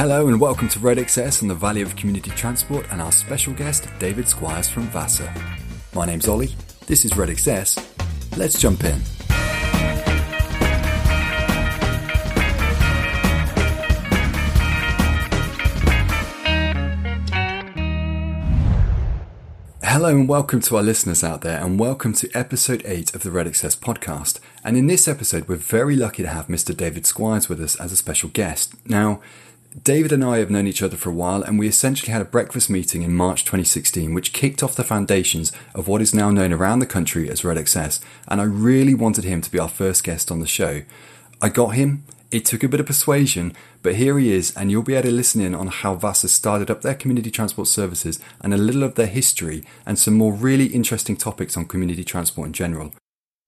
Hello and welcome to Red Access and the Valley of Community Transport and our special guest, David Squires from Vasa. My name's Ollie, this is Red Access. Let's jump in. Hello and welcome to our listeners out there, and welcome to episode 8 of the Red Access podcast. And in this episode, we're very lucky to have Mr. David Squires with us as a special guest. Now, David and I have known each other for a while, and we essentially had a breakfast meeting in March 2016, which kicked off the foundations of what is now known around the country as Red Access. And I really wanted him to be our first guest on the show. I got him, it took a bit of persuasion, but here he is, and you'll be able to listen in on how Vasa started up their community transport services and a little of their history and some more really interesting topics on community transport in general.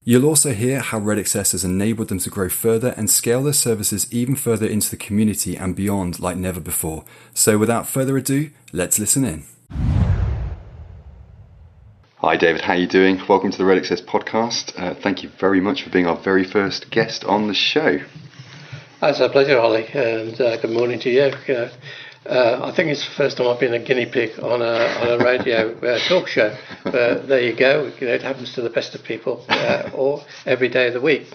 You'll also hear how Red Access has enabled them to grow further and scale their services even further into the community and beyond like never before. So without further ado, let's listen in. Hi David, how are you doing? Welcome to the Red Access podcast. Uh, thank you very much for being our very first guest on the show. It's a pleasure, Ollie, and uh, good morning to you. Uh, uh, I think it's the first time I've been a guinea pig on a on a radio uh, talk show. But there you go. You know, it happens to the best of people, uh, or every day of the week.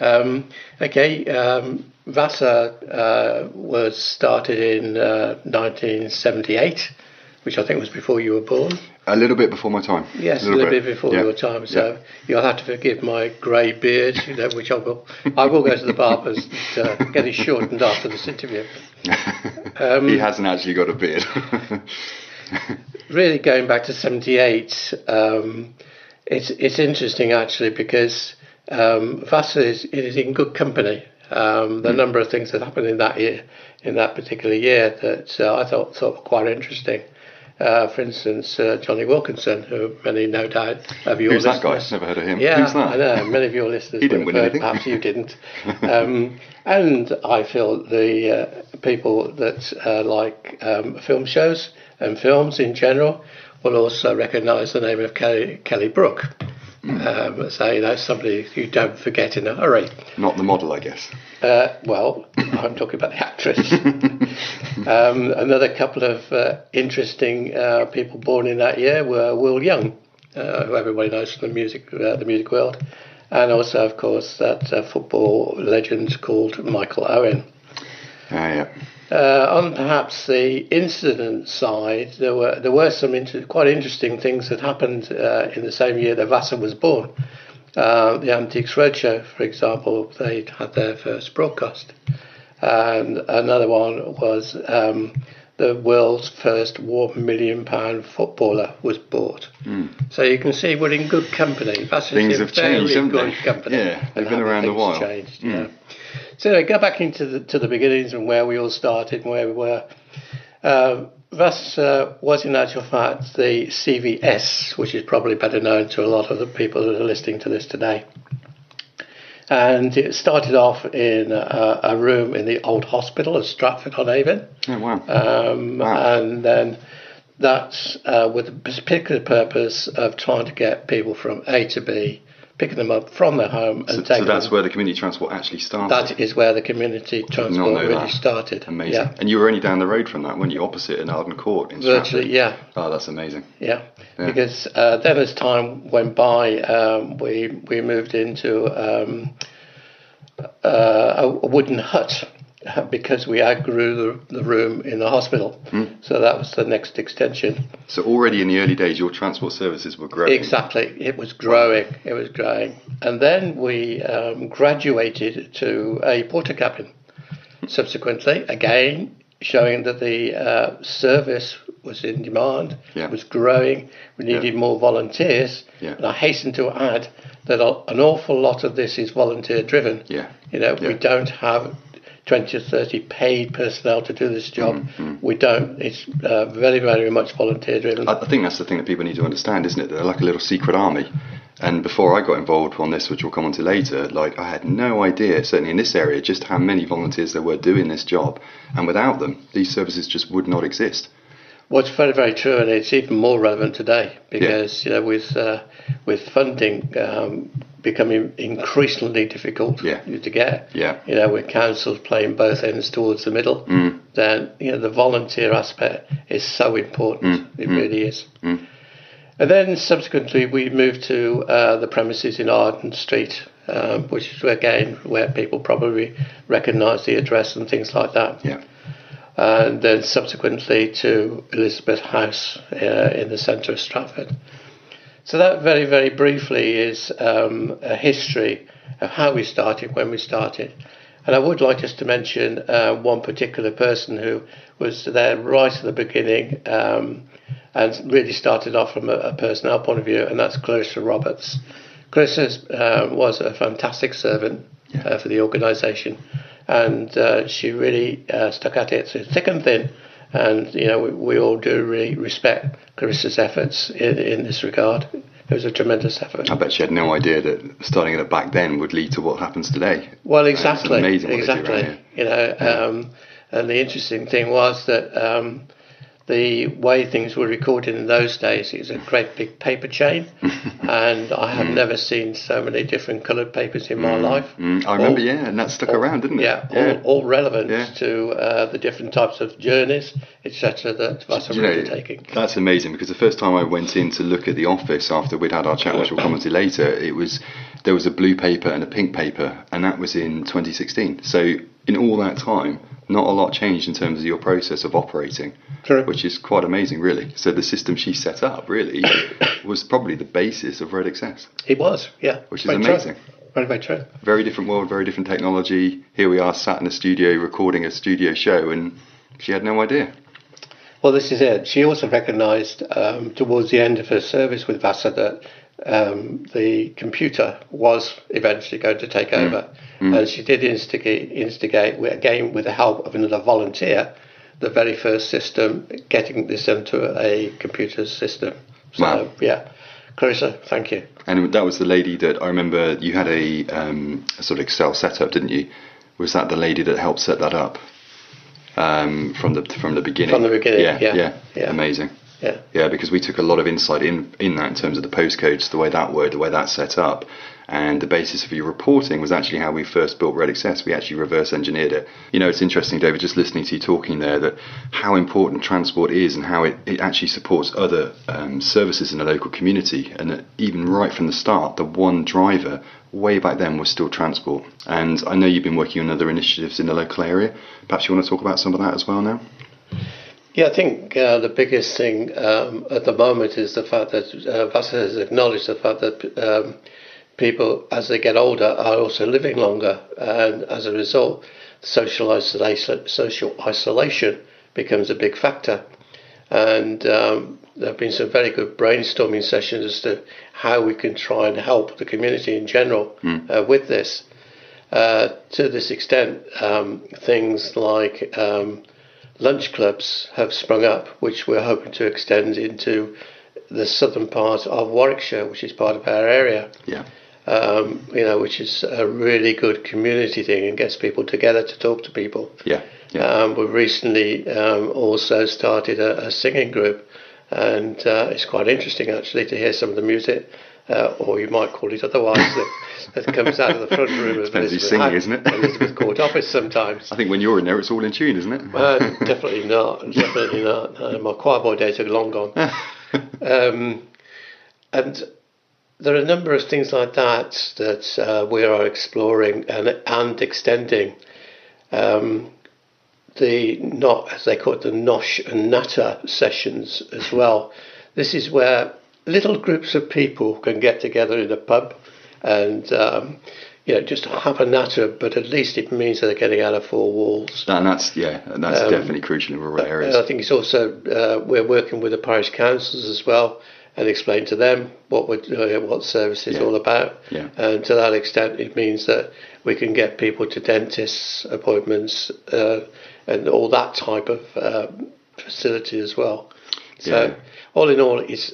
Um, okay, um, Vasa uh, was started in 1978 which I think was before you were born. A little bit before my time. Yes, a little, little bit. bit. before yeah. your time. So yeah. you'll have to forgive my grey beard, you know, which I will. I will go to the barber's to uh, get it shortened after this interview. Um, he hasn't actually got a beard. really, going back to '78, um, it's it's interesting actually because um, Vasa is, is in good company. Um, the mm. number of things that happened in that year, in that particular year, that uh, I thought thought were quite interesting. Uh, for instance, uh, Jonny Wilkinson, who many no doubt of your Who's listeners. that guy? Never heard of him. Yeah, Who's that? I know. Many of your listeners. he didn't win anything. Perhaps you didn't. Um, and I feel the uh, people that uh, like um, film shows and films in general will also recognise the name of Kelly, Kelly Brook. Mm. Um, so you know somebody you don't forget in a hurry. Not the model, I guess. Uh, well, I'm talking about the actress. um, another couple of uh, interesting uh, people born in that year were Will Young, uh, who everybody knows from the music uh, the music world, and also, of course, that uh, football legend called Michael Owen. Ah, yeah. on perhaps the incident side, there were there were some inter- quite interesting things that happened in the same year that Vasa was born. Uh, the Antiques Roadshow, for example, they had their first broadcast. And another one was um, the world's first one million pound footballer was bought. Mm. So you can see we're in good company. That's things have changed, haven't good they? Company yeah, they've been around a while. Changed, mm. yeah. So go back into the to the beginnings and where we all started and where we were. Um, Vasa was in actual fact the CVS, which is probably better known to a lot of the people that are listening to this today. And it started off in a, a room in the old hospital at Stratford on Avon. Oh, wow. Um, wow. And then that's uh, with the particular purpose of trying to get people from A to B picking them up from their home and so, taking. So that's them. where the community transport actually started. That is where the community transport really that. started. Amazing. Yeah. And you were only down the road from that, weren't you? Opposite in Arden Court in Virtually, yeah. Oh, that's amazing. Yeah, yeah. because uh, then as time went by, um, we we moved into um, uh, a wooden hut because we outgrew the, the room in the hospital. Mm. So that was the next extension. So already in the early days, your transport services were growing. Exactly, it was growing. It was growing, and then we um, graduated to a Portakabin. Subsequently, again showing that the uh, service was in demand, yeah. was growing. We needed yeah. more volunteers. Yeah. And I hasten to add that an awful lot of this is volunteer driven. Yeah. You know, we don't have 20 or 30 paid personnel to do this job. Mm-hmm. We don't. It's uh, very, very much volunteer driven. I think that's the thing that people need to understand, isn't it? They're like a little secret army. And before I got involved on this, which we'll come on to later, like I had no idea, certainly in this area, just how many volunteers there were doing this job. And without them, these services just would not exist. Well, it's very, very true, and it's even more relevant today because yeah. you know with uh, with funding um, becoming increasingly difficult Yeah. to get. Yeah. You know, with councils playing both ends towards the middle, Mm. then you know the volunteer aspect is so important. Mm. It really is. And then subsequently, we moved to uh, the premises in Arden Street, um, which is again where people probably recognise the address and things like that. Yeah. And then subsequently to Elizabeth House uh, in the centre of Stratford. So that very, very briefly is um, a history of how we started, when we started. And I would like just to mention uh, one particular person who was there right at the beginning um, and really started off from a, a personnel point of view, and that's Clarissa Roberts. Clarissa uh, was a fantastic servant uh, for the organisation, and uh, she really uh, stuck at it through thick and thin. And you know, we, we all do really respect Clarissa's efforts in, in this regard. It was a tremendous effort. I bet she had no idea that starting it back then would lead to what happens today. Well, It's exactly, amazing what they do exactly. here. You know, um, and the interesting thing was that um, the way things were recorded in those days, it was a great big paper chain, and I have never seen so many different coloured papers in my life. Mm, I remember, yeah, and that stuck around, didn't it? Yeah, All, all relevant Yeah. to uh, the different types of journeys, etc. That Vasa were undertaking. that's amazing because the first time I went in to look at the office after we'd had our chat, which we'll come on to later, it was there was a blue paper and a pink paper, and that was in 2016. So in all that time, not a lot changed in terms of your process of operating, True. which is quite amazing, really. So the system she set up really was probably the basis of Red Access. It was, yeah. Which is Very true. amazing. Very, very true. Very different world, very different technology. Here we are, sat in a studio recording a studio show, and she had no idea. Well, this is it. She also recognised um, towards the end of her service with Vasa that um, the computer was eventually going to take over. And she did instigate, instigate again with the help of another volunteer, the very first system, getting this into a computer system. So, Wow. yeah. Clarissa, thank you. And that was the lady that I remember you had a, um, a sort of Excel setup, didn't you? Was that the lady that helped set that up um, from the from the beginning? From the beginning, yeah, yeah, yeah. amazing. Yeah. Yeah, because we took a lot of insight in in that in terms of the postcodes, the way that worked, the way that's set up, and the basis of your reporting was actually how we first built Red Access. We actually reverse engineered it. You know, it's interesting, David, just listening to you talking there, that how important transport is and how it, it actually supports other um, services in the local community, and that even right from the start, the one driver way back then was still transport. And I know you've been working on other initiatives in the local area. Perhaps you want to talk about some of that as well now. Yeah, I think uh, the biggest thing um, at the moment is the fact that uh, Vasa has acknowledged the fact that um, people, as they get older, are also living longer, and as a result, social isolation, social isolation becomes a big factor. And um, there have been some very good brainstorming sessions as to how we can try and help the community in general uh, with this. Uh, to this extent, um, things like um, lunch clubs have sprung up, which we're hoping to extend into the southern part of Warwickshire, which is part of our area. Yeah. Um, you know, which is a really good community thing and gets people together to talk to people. Yeah. Yeah. Um, we've recently um, also started a, a singing group, and uh, it's quite interesting actually to hear some of the music, uh, or you might call it otherwise, that, that comes out of the front room of Elizabeth, singing, isn't it? Elizabeth Court office sometimes. I think when you're in there, it's all in tune, isn't it? Uh, definitely not. Definitely not. Uh, my choir boy days are long gone. um, and there are a number of things like that that uh, we are exploring and, and extending. Um, the not as they call it the nosh and natter sessions as well. This is where little groups of people can get together in a pub and um, you know just have a natter, but at least it means that they're getting out of four walls. And that's yeah, and that's Um, definitely crucial in rural areas. And I think it's also uh, we're working with the parish councils as well and explain to them what we're, uh, what service is Yeah. all about. Yeah. And to that extent, it means that we can get people to dentists appointments uh, and all that type of um, facility as well. So Yeah. all in all, it's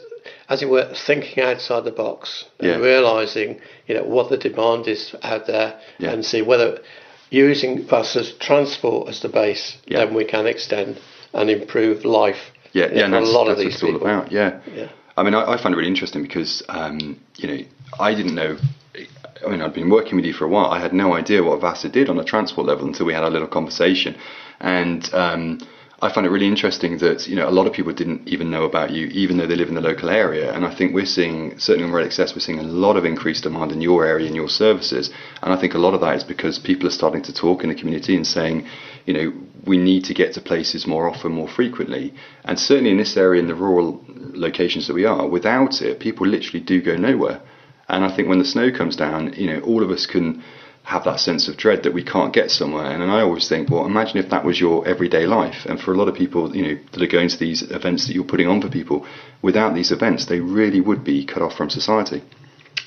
as it were thinking outside the box Yeah. and realizing you know what the demand is out there Yeah. and see whether using us as transport as the base, Yeah. then we can extend and improve life. Yeah, yeah, and that's, a lot of these it's all people. about. Yeah. Yeah. I mean, I, I find it really interesting because, um, you know, I didn't know. I mean, I'd been working with you for a while. I had no idea what Vasa did on a transport level until we had a little conversation, and. Um, I find it really interesting that you know a lot of people didn't even know about you, even though they live in the local area. And I think we're seeing certainly on Red Access, we're seeing a lot of increased demand in your area and your services. And I think a lot of that is because people are starting to talk in the community and saying, you know, we need to get to places more often, more frequently. And certainly in this area, in the rural locations that we are, without it, people literally do go nowhere. And I think when the snow comes down, you know, all of us can have that sense of dread that we can't get somewhere. And, and I always think, well, imagine if that was your everyday life. And for a lot of people, you know, that are going to these events that you're putting on for people, without these events, they really would be cut off from society.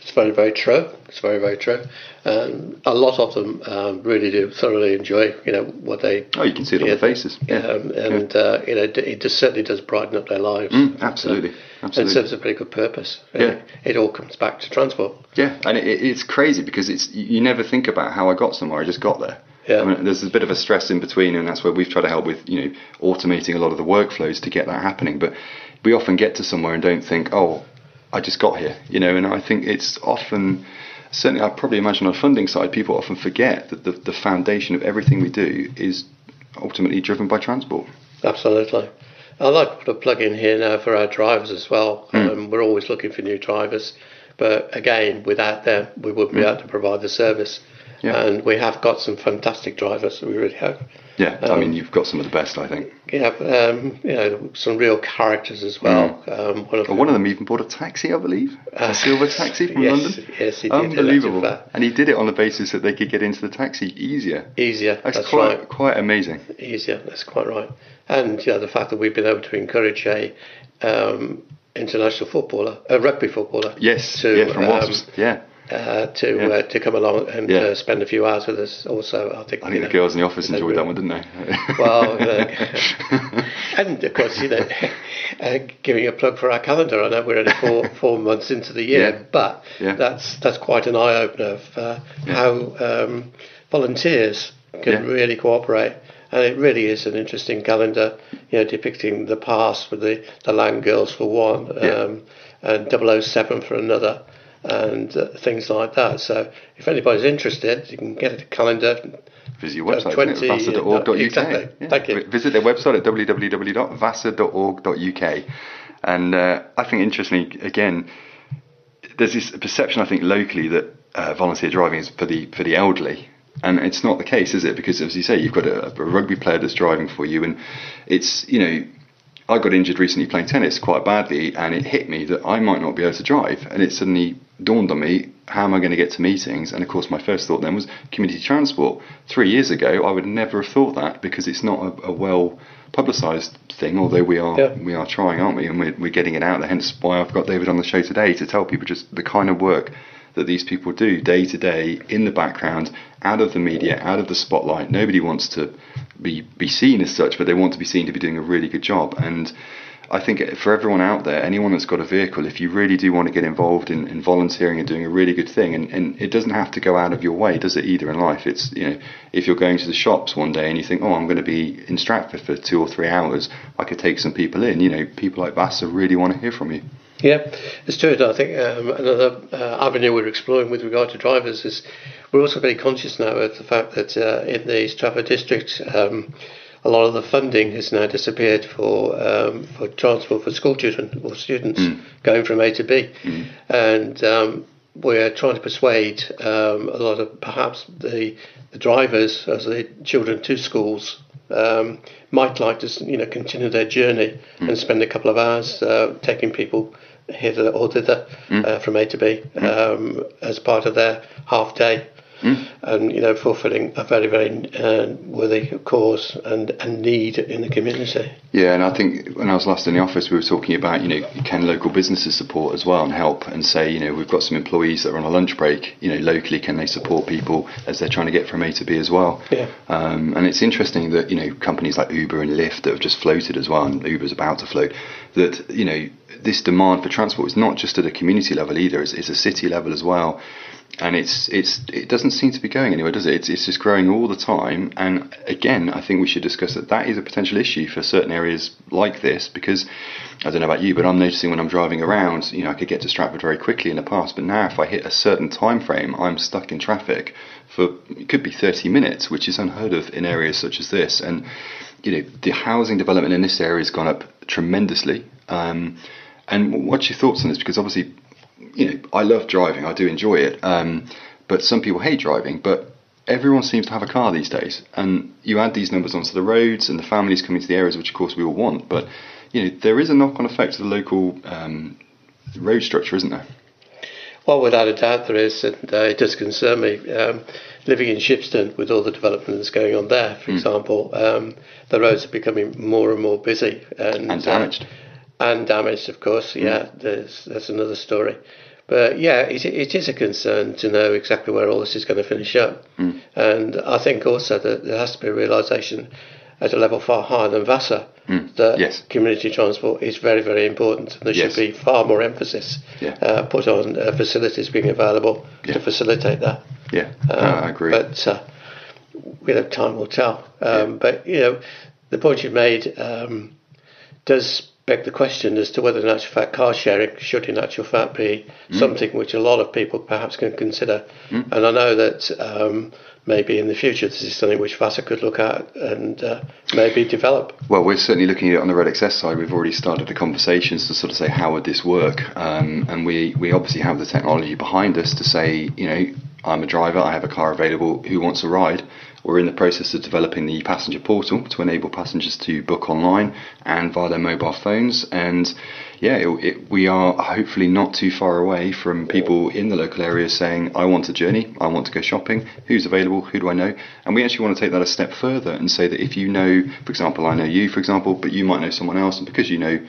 It's very, very true. It's very, very true. Um, a lot of them um, really do thoroughly enjoy, you know, what they. Oh, you can see it on their faces. Yeah, um, and yeah. Uh, you know, it just certainly does brighten up their lives. Mm, absolutely, absolutely. And serves a pretty good purpose. Yeah, it all comes back to transport. Yeah, and it, it's crazy because it's you never think about how I got somewhere. I just got there. Yeah. I mean, there's a bit of a stress in between, and that's where we've tried to help with, you know, automating a lot of the workflows to get that happening. But we often get to somewhere and don't think, oh, I just got here, you know, and I think it's often, certainly I probably imagine on the funding side, people often forget that the, the foundation of everything we do is ultimately driven by transport. Absolutely. I'd like to put a plug in here now for our drivers as well. Mm. Um, we're always looking for new drivers, but again, without them, we wouldn't mm. be hmm. able to provide the service. Yeah. And we have got some fantastic drivers, we really have. Yeah, um, I mean, you've got some of the best, I think. Yeah, um, you know, some real characters as well. Mm. Um, one, of well, one, of them even bought a taxi, I believe, uh, a silver taxi from yes, London. Yes, he did. Unbelievable. And he did it on the basis that they could get into the taxi easier. Easier. That's, that's quite, right. quite amazing. Easier. That's quite right. And you know, the fact that we've been able to encourage a um, international footballer, a rugby footballer. Yes. To, yeah, from Wasps. Yeah uh, to yeah. uh, to come along and yeah. uh, spend a few hours with us. Also, I think I think the girls in the office enjoyed that one, didn't they? well, uh, and of course, you know, uh, giving a plug for our calendar. I know we're only four four months into the year, yeah. but that's that's quite an eye opener of uh, how um, volunteers can really cooperate. And it really is an interesting calendar, you know, depicting the past for the, the Land Girls for one, um, and 007 for another and uh, things like that. So if anybody's interested, you can get a calendar. Visit your website, 20, vasa.org.uk. Exactly. Yeah. Thank you. Visit their website at www.vasa.org.uk. And uh, I think, interestingly, again, there's this perception, I think, locally that uh, volunteer driving is for the for the elderly. And it's not the case, is it? Because as you say, you've got a, a rugby player that's driving for you, and it's you know I got injured recently playing tennis quite badly, and it hit me that I might not be able to drive. And it suddenly dawned on me, how am I going to get to meetings? And of course, my first thought then was community transport. Three years ago, I would never have thought that because it's not a, a well publicised thing. Although we are yeah. we are trying, aren't we? And we're, we're getting it out there. Hence why I've got David on the show today to tell people just the kind of work that these people do day to day in the background, out of the media, out of the spotlight. Nobody wants to be be seen as such, but they want to be seen to be doing a really good job. And I think for everyone out there, anyone that's got a vehicle, if you really do want to get involved in, in volunteering and doing a really good thing, and, and it doesn't have to go out of your way, does it either in life? It's you know, if you're going to the shops one day and you think, oh, I'm going to be in Stratford for two or three hours, I could take some people in. You know, people like Vasa really want to hear from you. Yeah, it's true. I think um, another uh, avenue we're exploring with regard to drivers is we're also very conscious now of the fact that uh, in the Stratford district, um, a lot of the funding has now disappeared for um, for transport for school children or students mm. going from A to B, mm. and um, we're trying to persuade um, a lot of perhaps the the drivers as the children to schools um, might like to you know continue their journey mm. and spend a couple of hours uh, taking people hither or thither mm. uh, from A to B mm. um, as part of their half day. Mm. And you know, fulfilling a very, very uh, worthy cause and, and need in the community. Yeah, and I think when I was last in the office, we were talking about you know can local businesses support as well and help and say you know we've got some employees that are on a lunch break. You know, locally, can they support people as they're trying to get from A to B as well? Yeah. Um, and it's interesting that you know companies like Uber and Lyft that have just floated as well, and Uber's about to float that you know this demand for transport is not just at a community level either; it's, it's a city level as well and it's it's it doesn't seem to be going anywhere, does it? It's it's just growing all the time. And again, I think we should discuss that that is a potential issue for certain areas like this because I don't know about you, but I'm noticing when I'm driving around, you know, I could get to Stratford very quickly in the past, but now if I hit a certain time frame, I'm stuck in traffic for it could be 30 minutes, which is unheard of in areas such as this. And you know, the housing development in this area has gone up tremendously. Um, and what's your thoughts on this? Because obviously you know, I love driving. I do enjoy it. Um, but some people hate driving. But everyone seems to have a car these days, and you add these numbers onto the roads and the families coming to the areas, which of course we all want. But you know, there is a knock-on effect to the local um, road structure, isn't there? Well, without a doubt, there is, and uh, it does concern me. Um, living in Shipston, with all the development that's going on there, for mm. example, um, the roads are becoming more and more busy and, and damaged. Uh, and damaged, of course. Mm. Yeah, there's that's another story. But yeah, it, it is a concern to know exactly where all this is going to finish up. Mm. And I think also that there has to be a realisation at a level far higher than Vasa mm. that yes. community transport is very, very important. And there yes. should be far more emphasis yeah. uh, put on uh, facilities being available yeah. to facilitate that. Yeah, um, uh, I agree. But uh, you know, time will tell. Um, yeah. But you know, the point you've made um, does beg the question as to whether in actual fact car sharing should in actual fact be mm. something which a lot of people perhaps can consider. Mm. And I know that um, maybe in the future this is something which Vasa could look at and uh, maybe develop. Well, we're certainly looking at it on the Red Access side. We've already started the conversations to sort of say how would this work, um, and we we obviously have the technology behind us to say you know I'm a driver, I have a car available, who wants a ride? We're in the process of developing the passenger portal to enable passengers to book online and via their mobile phones. And yeah, it, it, we are hopefully not too far away from people in the local area saying, I want a journey, I want to go shopping, who's available, who do I know? And we actually want to take that a step further and say that if you know, for example, I know you, for example, but you might know someone else, and because you know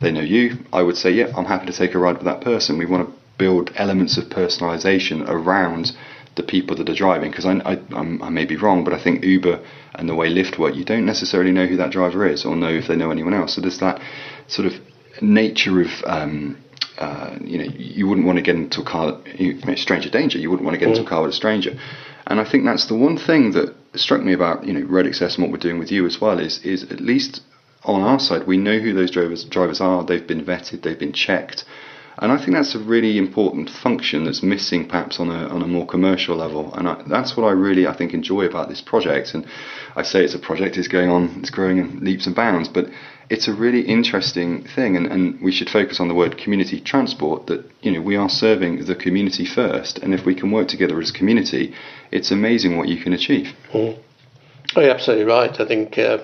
they know you, I would say, yeah, I'm happy to take a ride with that person. We want to build elements of personalisation around the people that are driving because I, I, I, may be wrong, but I think Uber and the way Lyft work, you don't necessarily know who that driver is or know if they know anyone else. So there's that sort of nature of um, uh, you know you wouldn't want to get into a car, you, stranger danger. You wouldn't want to get into a car with a stranger, and I think that's the one thing that struck me about you know Red Access and what we're doing with you as well is is at least on our side we know who those drivers drivers are. They've been vetted, they've been checked. And I think that's a really important function that's missing perhaps on a, on a more commercial level. And I, that's what I really, I think, enjoy about this project. And I say it's a project, it's going on, it's growing in leaps and bounds, but it's a really interesting thing. And, and we should focus on the word community transport that, you know, we are serving the community first. And if we can work together as a community, it's amazing what you can achieve. Mm. Oh, you're absolutely right. I think. Uh,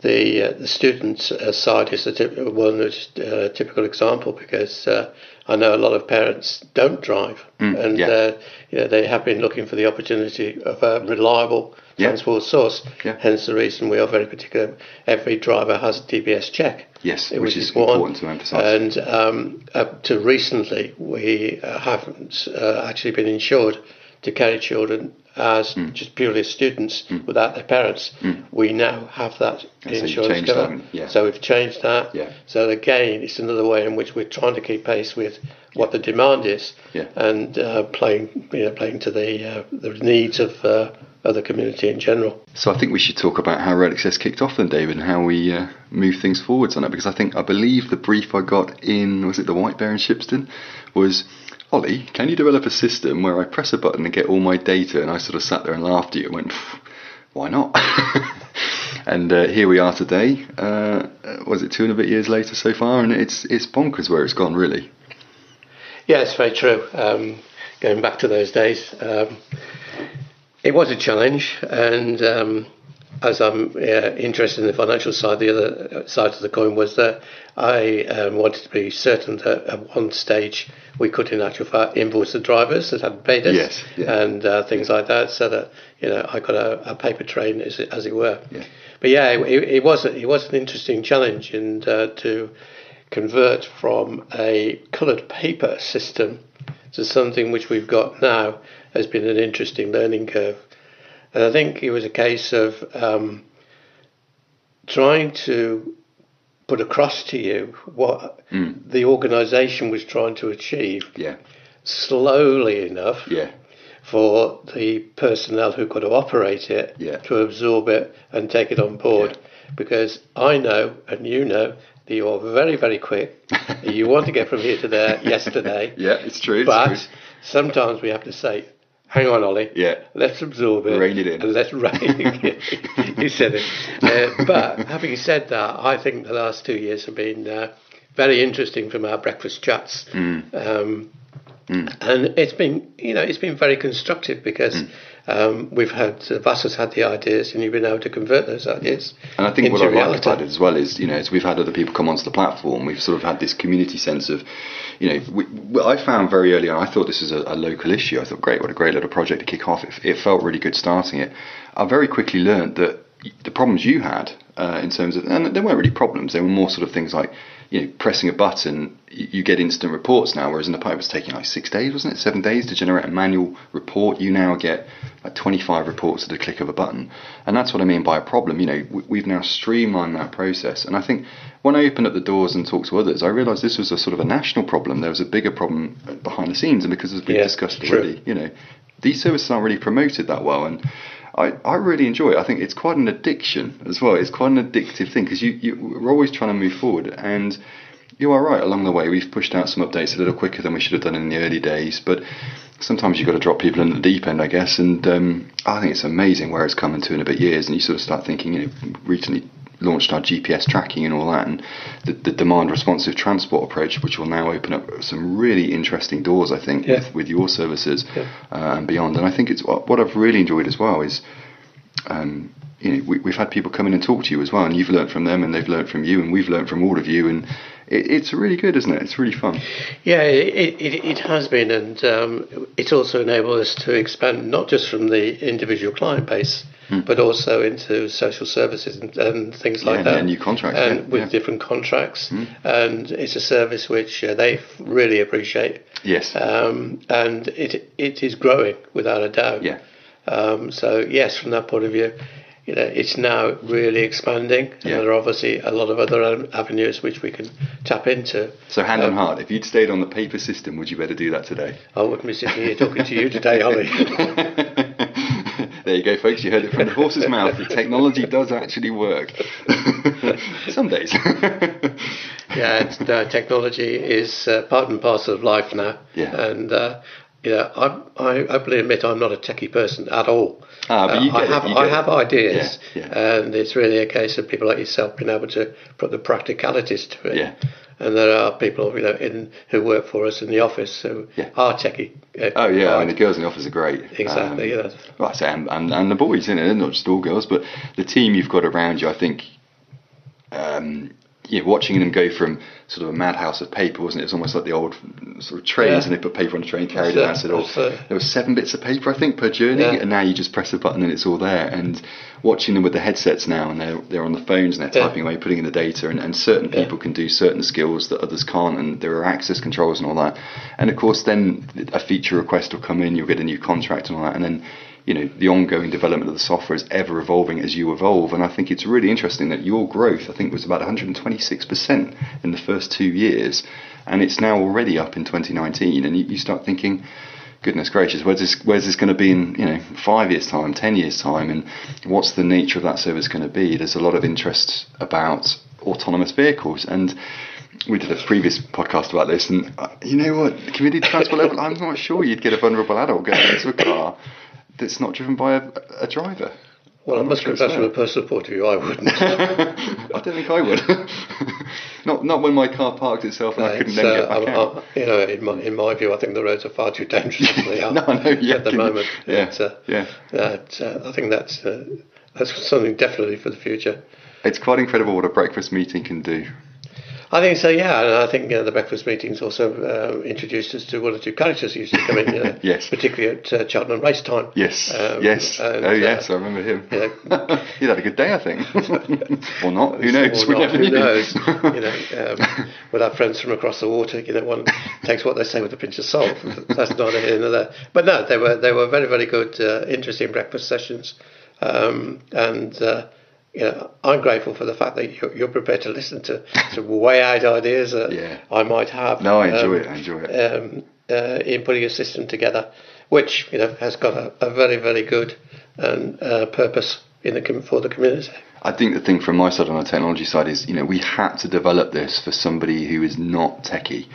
the uh, the student uh, side is a tip, one uh, typical example because uh, I know a lot of parents don't drive mm, and yeah. Uh, you know, they have been looking for the opportunity of a reliable yeah. transport source. Yeah. Hence the reason we are very particular. Every driver has a DBS check. Yes, which, which is, is important to emphasise. And um, up to recently, we haven't actually been insured to carry children as mm. just purely as students mm. without their parents. Mm. We now have that insurance cover. Yeah. So we've changed that. Yeah. So again, it's another way in which we're trying to keep pace with what the demand is yeah. and uh, playing you know, playing to the uh, the needs of uh, of the community in general. So I think we should talk about how Red Access kicked off then, David, and how we uh, move things forwards on it. Because I think I believe the brief I got in was it the White Bear in Shipston was Ollie, can you develop a system where I press a button and get all my data? And I sort of sat there and laughed at you and went, why not? and uh, here we are today. Uh, was it two and a bit years later so far? And it's it's bonkers where it's gone, really. Yeah, it's very true. Um, going back to those days, um, it was a challenge, and um, as I'm uh, interested in the financial side, the other side of the coin was that I um, wanted to be certain that at one stage we could, in actual fact, invoice the drivers that had paid us yes, yeah. and uh, things like that, so that you know I got a, a paper train, as it, as it were. Yeah. But yeah, it, it, was it was an interesting challenge, and uh, to convert from a coloured paper system to something which we've got now has been an interesting learning curve. And I think it was a case of um, trying to put across to you what the organisation was trying to achieve Yeah. slowly enough Yeah. for the personnel who got to operate it Yeah. to absorb it and take it on board. Because I know and you know that you are very, very quick. you want to get from here to there yesterday. Yeah, it's true. It's But true. sometimes we have to say, hang on, Ollie. Yeah. Let's absorb it. Rein it in. And let's rein it in. you said it. Uh, but having said that, I think the last two years have been uh, very interesting from our breakfast chats. Mm. Um, And it's been, you know, it's been very constructive because Mm. Um, we've had, uh, Vass has had the ideas and you've been able to convert those ideas And I think what I like about it as well is, you know, as we've had other people come onto the platform, we've sort of had this community sense of, you know, we- I found very early on, I thought this was a, a local issue. I thought, great, what a great little project to kick off. It, it felt really good starting it. I very quickly learned that the problems you had uh, in terms of, and they weren't really problems, they were more sort of things like, you know, pressing a button, you, you get instant reports now, whereas in the past it was taking like six days, wasn't it? Seven days to generate a manual report. You now get like 25 reports at the click of a button. And that's what I mean by a problem. You know, we, we've now streamlined that process. And I think when I opened up the doors and talked to others, I realised this was a sort of a national problem. There was a bigger problem behind the scenes. And because as we've Yeah, discussed true. already, you know, these services aren't really promoted that well. And I, I really enjoy it. I think it's quite an addiction as well. It's quite an addictive thing because you, you, we're always trying to move forward. And you are right. Along the way, we've pushed out some updates a little quicker than we should have done in the early days. But sometimes you've got to drop people in the deep end, I guess. And um, I think it's amazing where it's come to in a bit years. And you sort of start thinking, you know, recently launched our GPS tracking and all that, and the, the demand responsive transport approach, which will now open up some really interesting doors, I think, Yeah. with, with your services Yeah. uh, and beyond. And I think it's what, what I've really enjoyed as well is um, you know, we, we've had people come in and talk to you as well, and you've learnt from them, and they've learnt from you, and we've learnt from all of you, and it, it's really good, isn't it? It's really fun. Yeah, it, it, it has been, and um, it's also enabled us to expand not just from the individual client base, but also into social services and, and things like that. yeah, new contracts, and yeah, with yeah. Different contracts, and it's a service which uh, they really appreciate, Yes. um, and it it is growing without a doubt. yeah. Um, so yes, from that point of view, you know, it's now really expanding, and Yeah. there are obviously a lot of other avenues which we can tap into. So hand on Um, heart, if you'd stayed on the paper system, would you better do that today? I wouldn't be sitting here talking to you today, Ollie. there you go, folks. You heard it from the horse's mouth. The technology does actually work. Some days. yeah, it's, uh, technology is uh, part and parcel of life now. Yeah. And, uh, you know, I, I openly admit I'm not a techie person at all. Ah, but you Uh, I it, have you I it. have ideas, Yeah, yeah. and it's really a case of people like yourself being able to put the practicalities to it. Yeah. And there are people, you know, in who work for us in the office who Yeah. are techie. uh, Oh yeah, I mean, the girls in the office are great. Exactly, Um, yeah. Well, I say, and, and, and the boys, you know, they're not just all girls, but the team you've got around you, I think, um, you know, watching them go from sort of a madhouse of paper, wasn't it? It was almost like the old sort of trains, Yeah. and they put paper on a train, carried it it, out, said, oh, there were seven bits of paper, I think, per journey, Yeah. and now you just press a button and it's all there. And watching them with the headsets now, and they're they're on the phones and they're Yeah. typing away, putting in the data, and, and certain people can do certain skills that others can't, and there are access controls and all that. And of course, then a feature request will come in, you'll get a new contract and all that, and then you know the ongoing development of the software is ever evolving as you evolve. And I think it's really interesting that your growth, I think, was about 126 percent in the first two years, and it's now already up in 2019. And you, you start thinking. Goodness gracious, where's this? Where's this going to be in you know five years' time, ten years' time, and what's the nature of that service going to be? There's a lot of interest about autonomous vehicles, and we did a previous podcast about this, and uh, you know what? Community transport level, I'm not sure you'd get a vulnerable adult going into a car that's not driven by a, a driver. Well, I must sure confess, from a personal point of view, I wouldn't. I don't think I would. not not when my car parked itself and I couldn't then uh, get back I'm- out. I'm- you know, in my, in my view, I think the roads are far too dangerous as they are No, I yeah, at the moment. yeah, But, uh, yeah. that, uh, I think that's uh, that's something definitely for the future. It's quite incredible what a breakfast meeting can do. I think so, yeah, and I think uh, the breakfast meetings also uh, introduced us to one or two characters who used to come in, you know, Yes. particularly at uh, Cheltenham race time. Yes, Um, yes. and, oh uh, yes, I remember him. yeah. He'd had a good day, I think, or not. Who knows? Or We not, never who knows? you know, um, with our friends from across the water, you know, one takes what they say with a pinch of salt. That's neither here nor there. But no, they were they were very very good, uh, interesting breakfast sessions, um, and uh, you know, I'm grateful for the fact that you're, you're prepared to listen to some way out ideas that Yeah. I might have. No, I enjoy um, it. I enjoy it. um, uh, in putting a system together, which you know has got a, a very very good and uh, purpose in the for the community. I think the thing from my side on the technology side is, you know, we had to develop this for somebody who is not techie.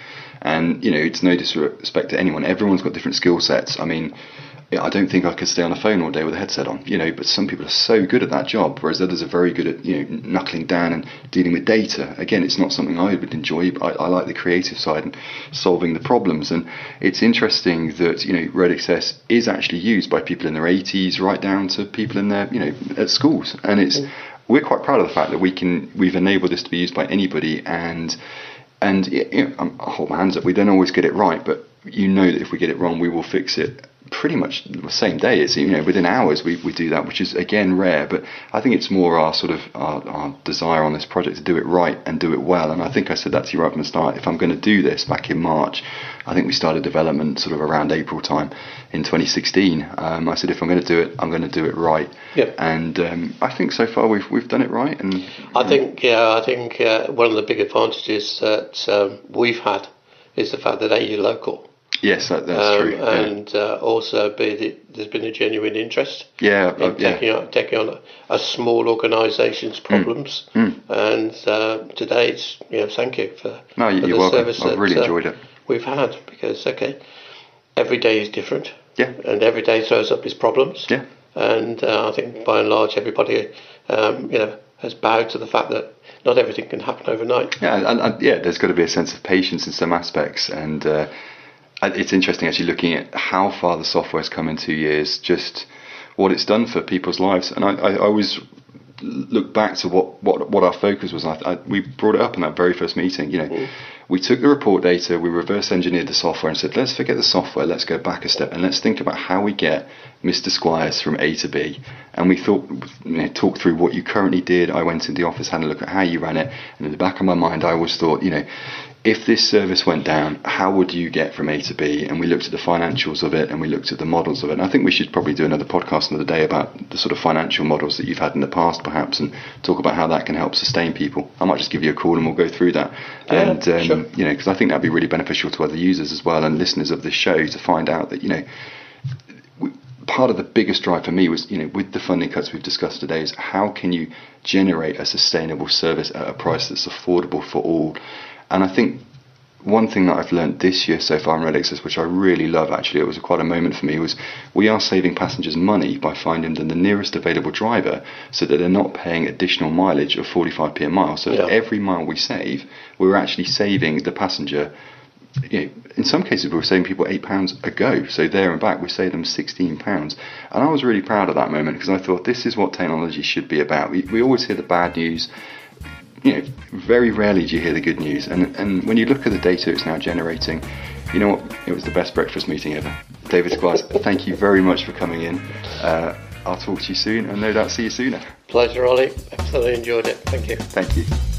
And, you know, it's no disrespect to anyone. Everyone's got different skill sets. I mean, I don't think I could stay on a phone all day with a headset on, you know, but some people are so good at that job, whereas others are very good at, you know, knuckling down and dealing with data. Again, it's not something I would enjoy, but I, I like the creative side and solving the problems. And it's interesting that, you know, Red Access is actually used by people in their 80s right down to people in their, you know, at schools. And it's, we're quite proud of the fact that we can, we've enabled this to be used by anybody and, and you know, I hold my hands up. We don't always get it right, but you know that if we get it wrong, we will fix it pretty much the same day. It's you know within hours we, we do that, which is again rare. But I think it's more our sort of our, our desire on this project to do it right and do it well. And I think I said that to you right from the start. If I'm going to do this back in March, I think we started development sort of around April time in 2016. Um, I said if I'm going to do it, I'm going to do it right. Yep. And um, I think so far we've we've done it right. And I think yeah, I think uh, one of the big advantages that um, we've had is the fact that a you're local. Yes, that, that's Um, true. Yeah. and uh, also B, that there's been a genuine interest Yeah, in uh, yeah. taking on, taking on a, a small organisation's Hmm. problems. And uh, today, it's you know, thank you for, No, for the welcome. service I've that really uh, enjoyed it. We've had because okay, every day is different. Yeah. and every day throws up its problems. Yeah. and uh, I think by and large, everybody um, you know has bowed to the fact that not everything can happen overnight. Yeah, and, and yeah, there's got to be a sense of patience in some aspects, and uh, and it's interesting actually looking at how far the software's come in two years, just what it's done for people's lives, and I, I, always look back to what, what, what our focus was. I, I, we brought it up in that very first meeting. You know, mm. we took the report data, we reverse engineered the software, and said, let's forget the software, let's go back a step, and let's think about how we get Mr. Squires from A to B. And we thought, you know, talked through what you currently did. I went into the office, had a look at how you ran it, and in the back of my mind, I always thought, you know, if this service went down, how would you get from A to B? And we looked at the financials of it and we looked at the models of it. And I think we should probably do another podcast another day about the sort of financial models that you've had in the past, perhaps, and talk about how that can help sustain people. I might just give you a call and we'll go through that. Yeah, and, um, sure. you know, because I think that'd be really beneficial to other users as well and listeners of this show to find out that, you know, part of the biggest drive for me was, you know, with the funding cuts we've discussed today, is how can you generate a sustainable service at a price that's affordable for all? And I think one thing that I've learned this year so far in Red Access, which I really love actually, it was quite a moment for me, was we are saving passengers money by finding them the nearest available driver so that they're not paying additional mileage of 45p a mile. So Yeah. every mile we save, we're actually saving the passenger you know, in some cases we were saving people eight pounds a go. So there and back, we saved them sixteen pounds, and I was really proud of that moment because I thought this is what technology should be about. We, we always hear the bad news. You know, very rarely do you hear the good news, and and when you look at the data it's now generating, you know what? It was the best breakfast meeting ever. David Squires, thank you very much for coming in. Uh, I'll talk to you soon, and no doubt see you sooner. Pleasure, Ollie. Absolutely enjoyed it. Thank you. Thank you.